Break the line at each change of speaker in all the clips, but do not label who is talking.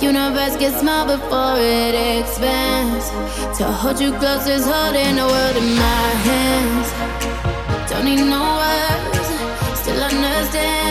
Universe gets small before it expands. To hold you close is holding the world in my hands. Don't need no words, still understand.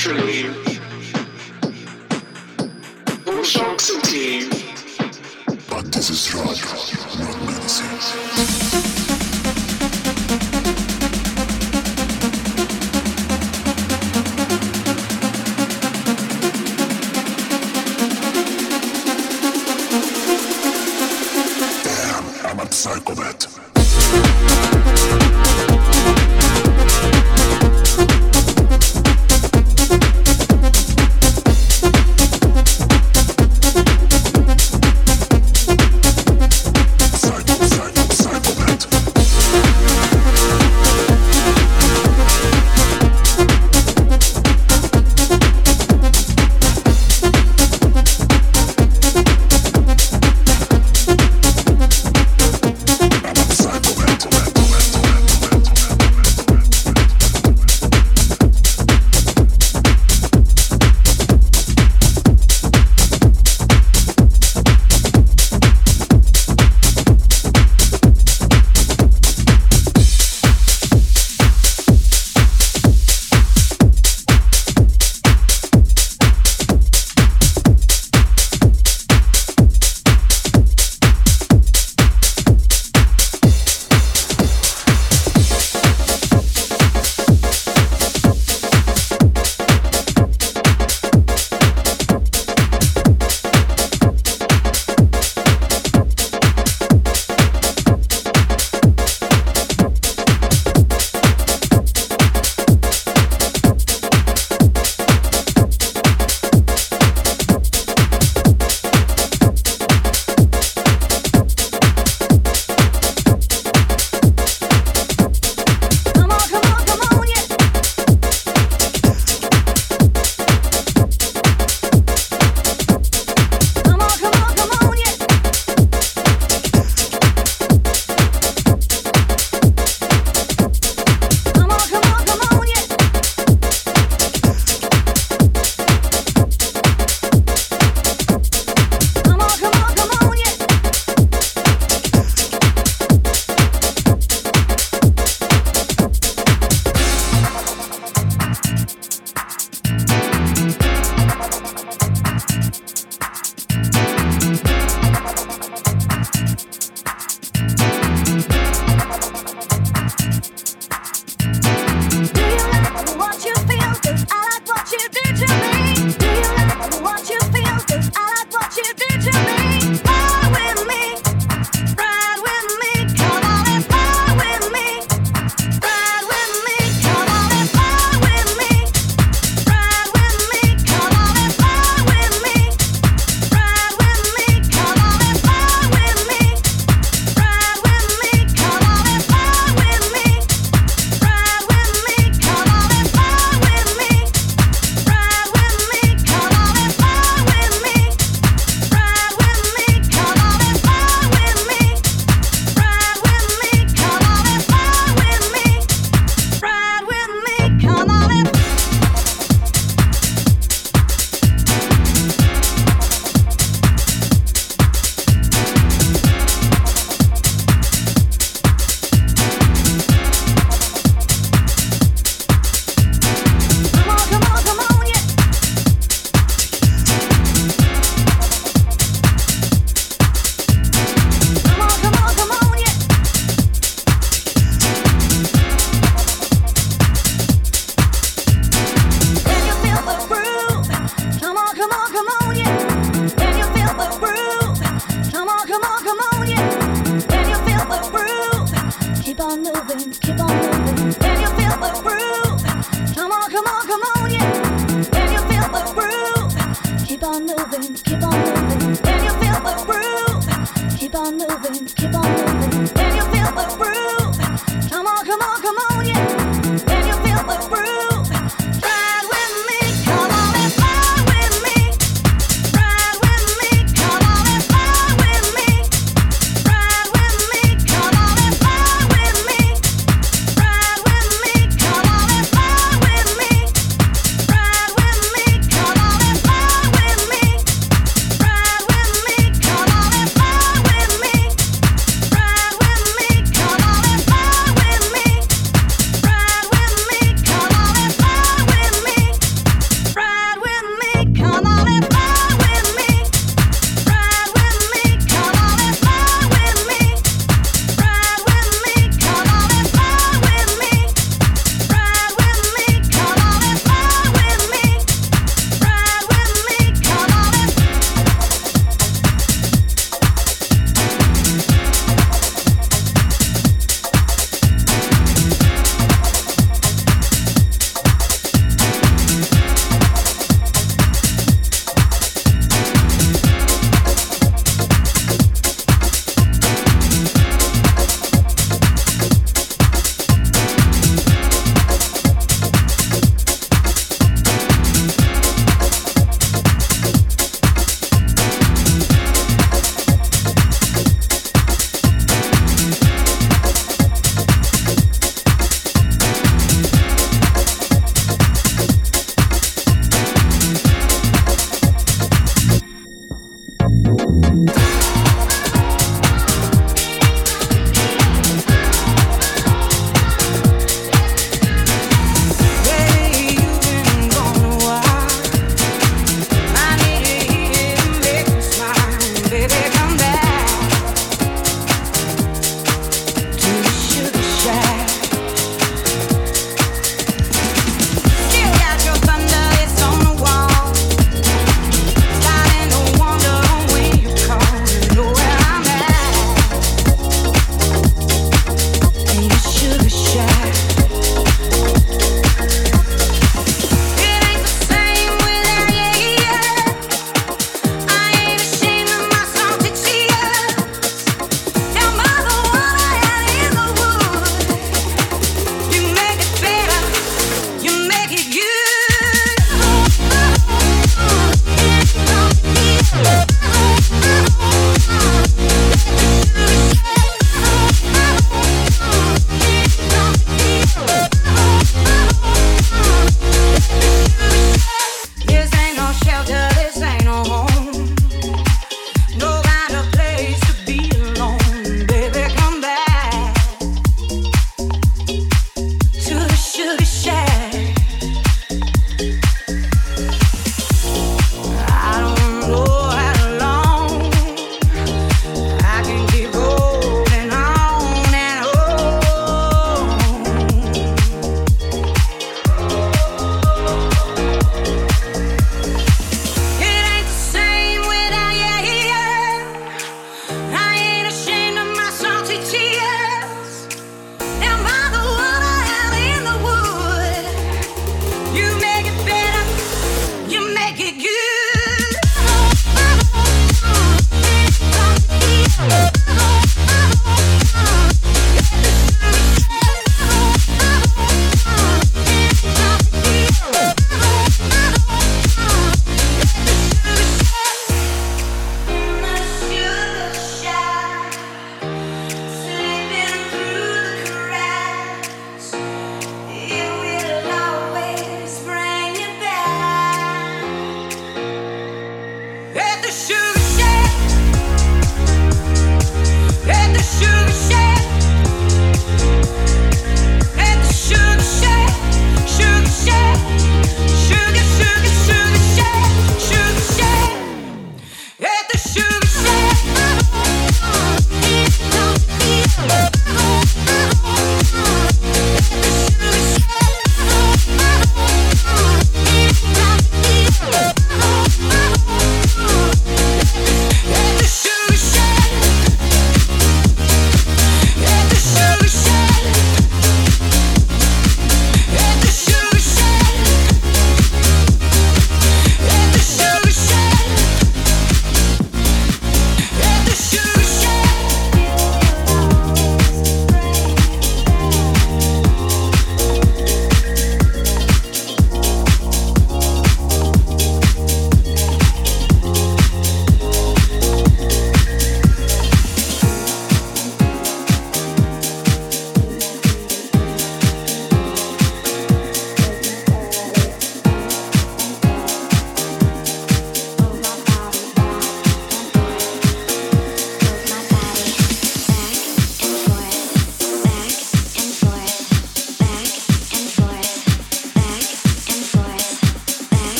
truly or shocks a team.
But this is right, not medicine.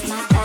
with my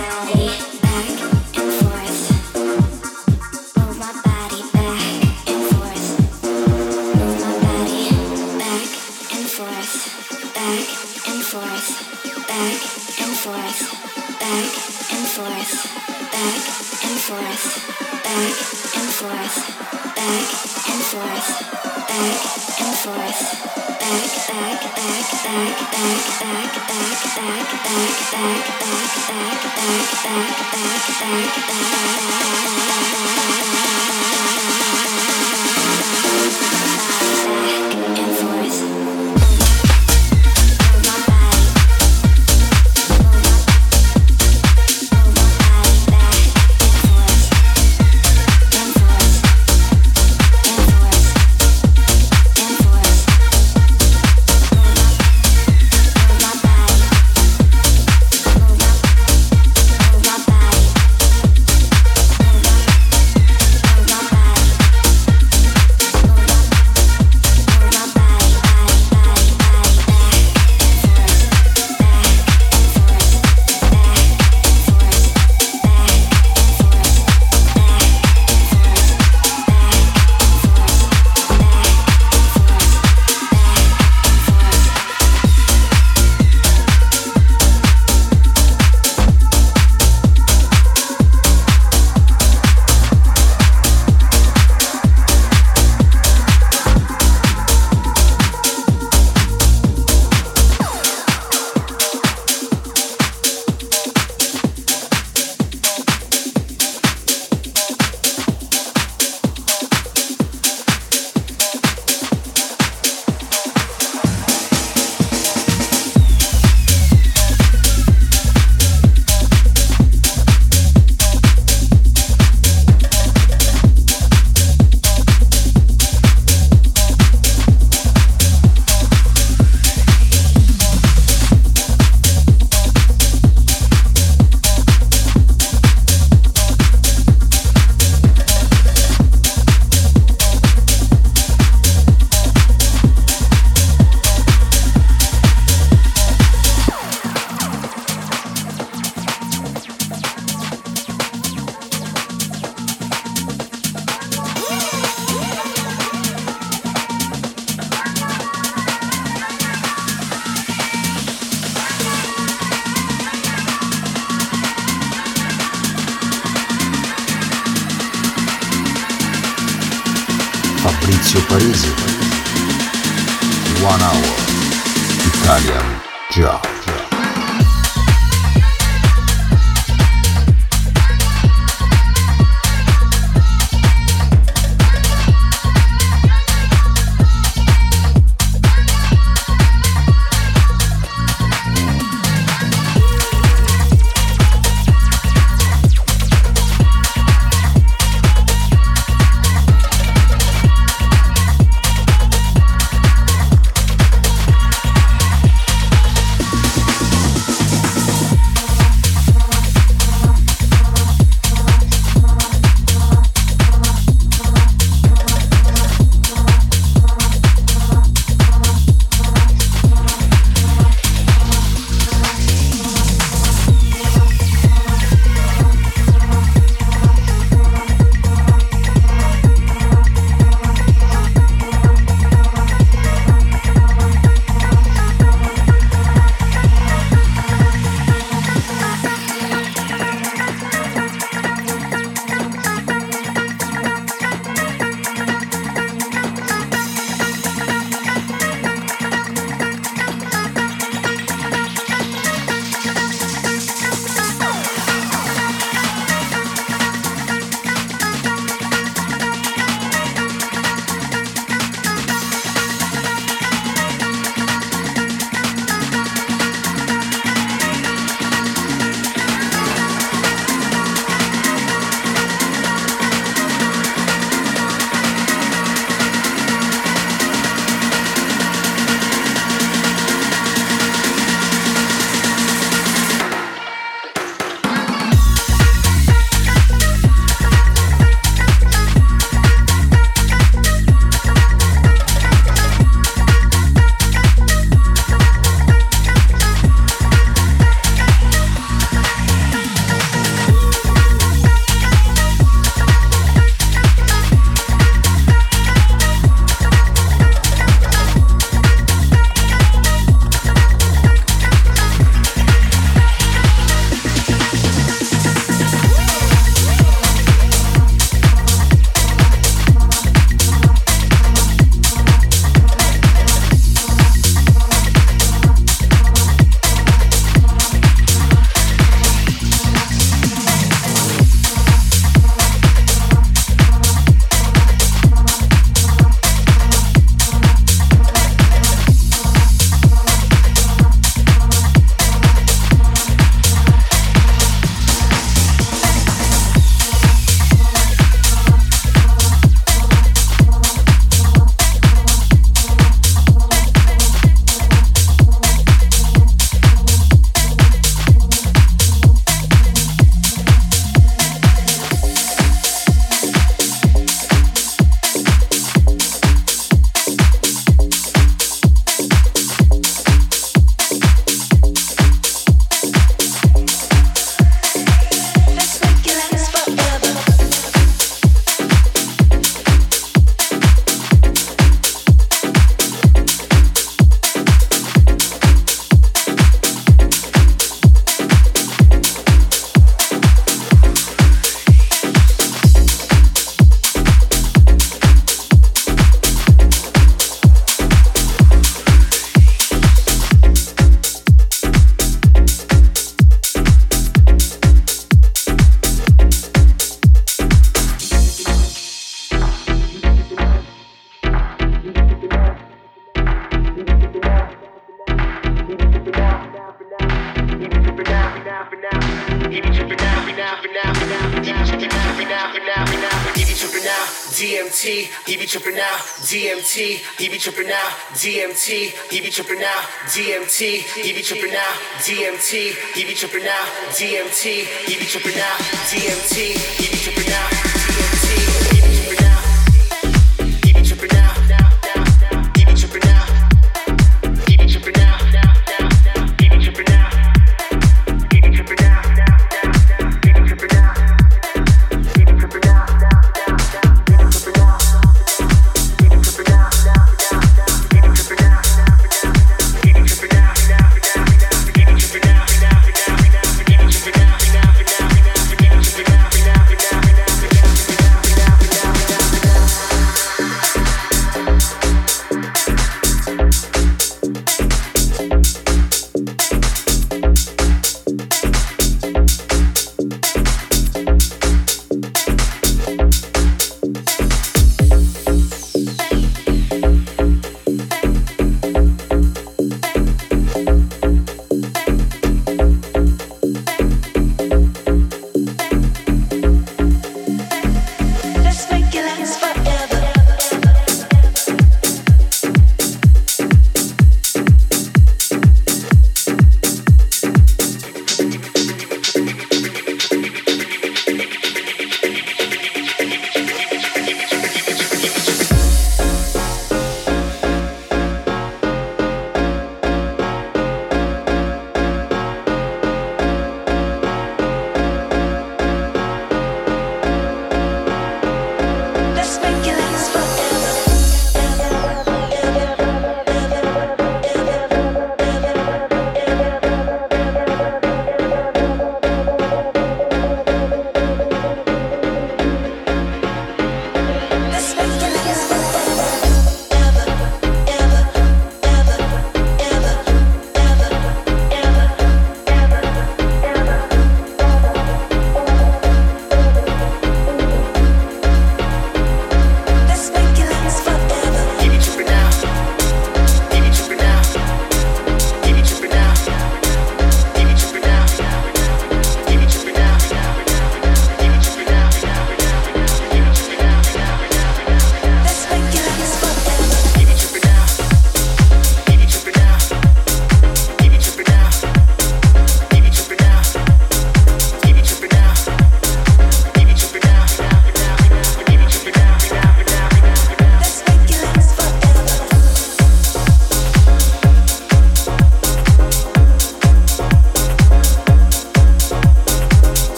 DMT, he be tripping now. DMT, he be tripping now. DMT, he be tripping now. DMT, he be tripping now. DMT, he be tripping now. DMT,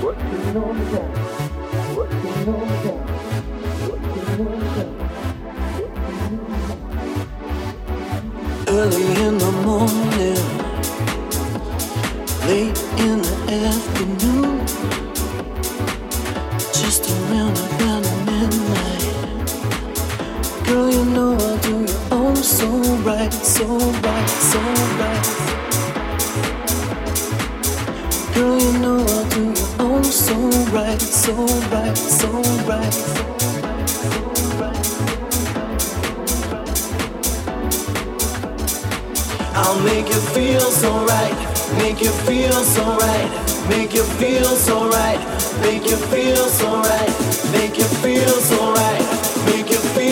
what do you Working on the ground. Working on the ground. Working you know, ground. Early in the morning, late in the afternoon, just around about midnight. Girl, you know I do you oh so right, so right, so right. Girl, you know I'll do. It oh so right, so right, so right. I'll make you feel so right, make you feel so right, make you feel so right, make you feel so right, make you feel so right, make you feel.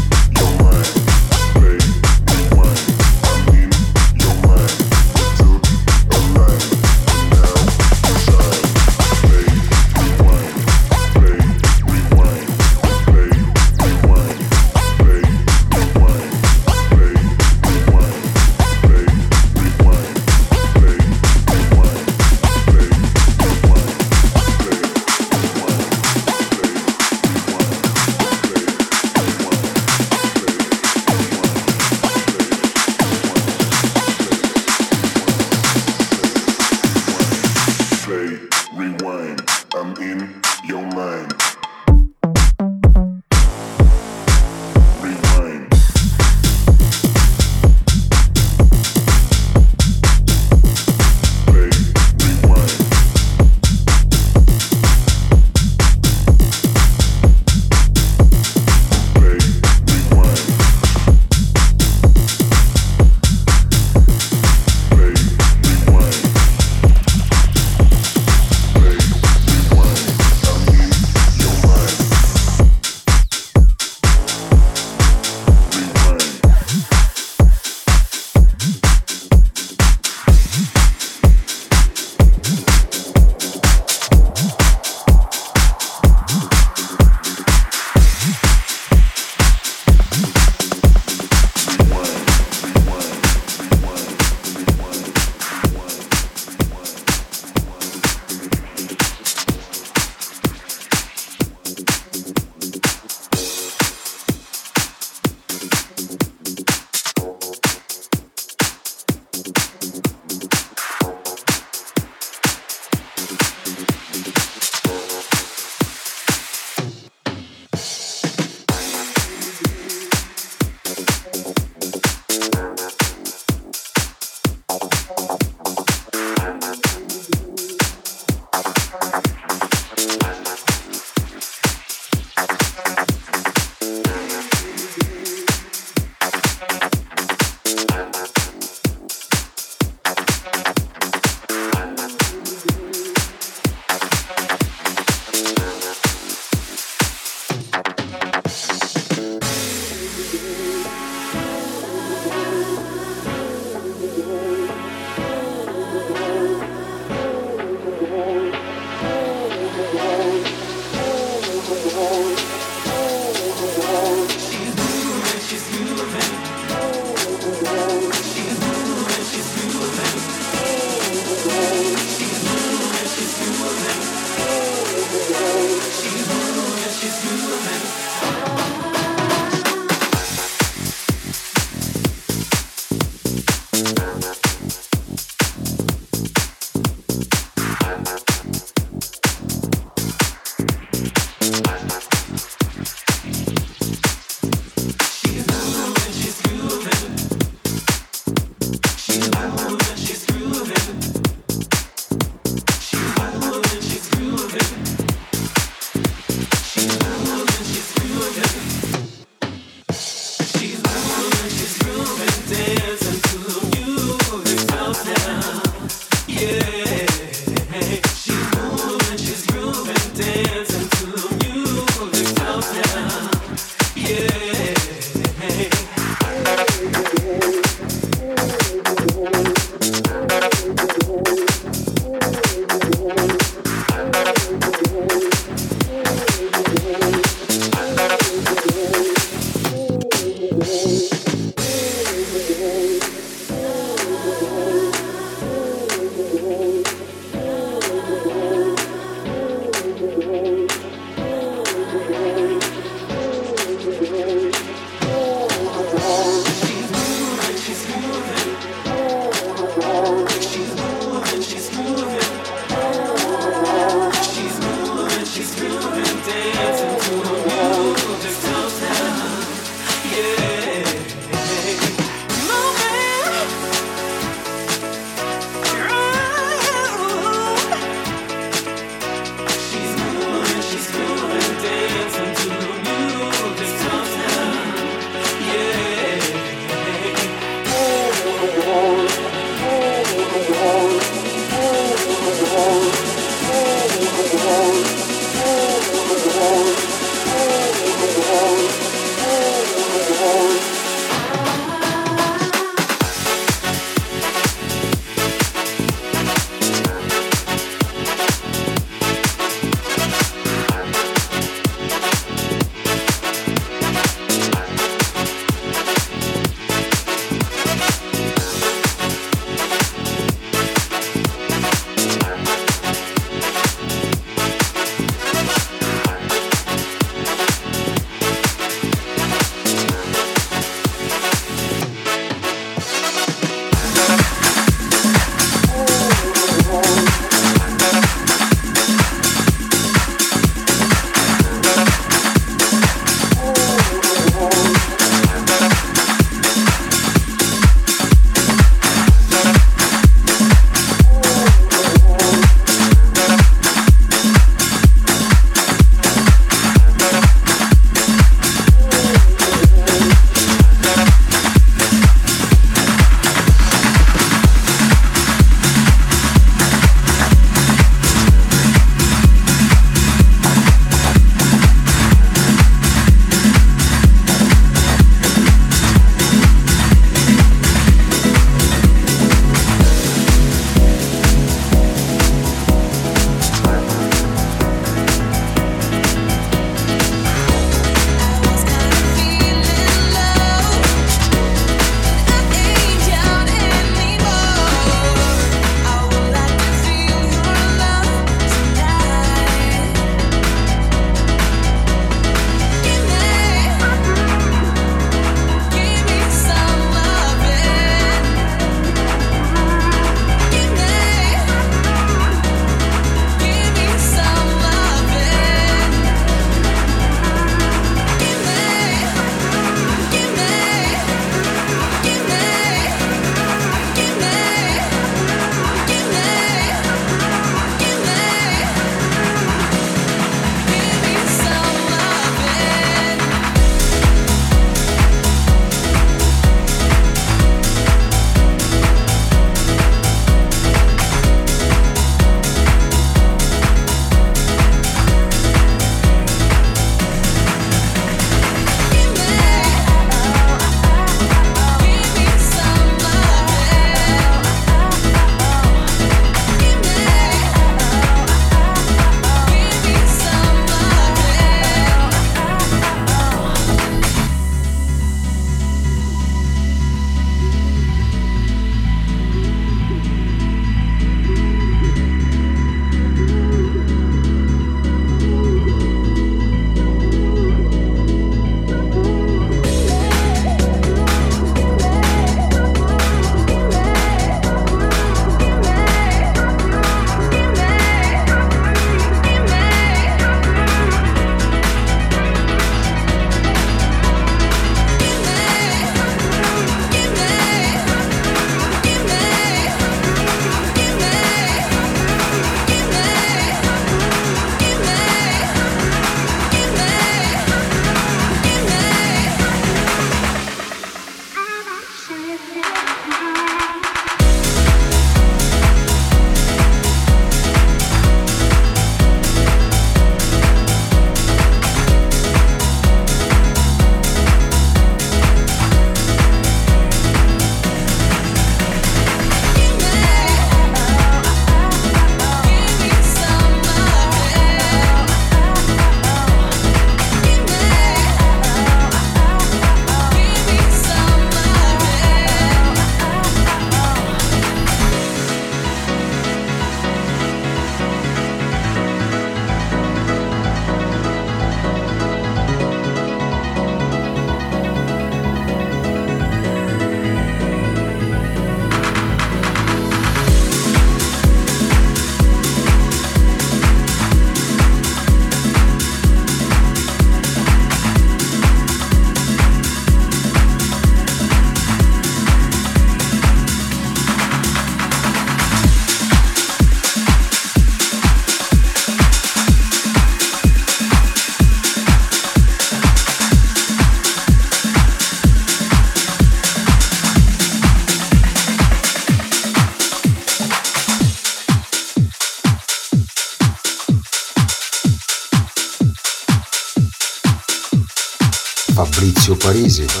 Fabrizio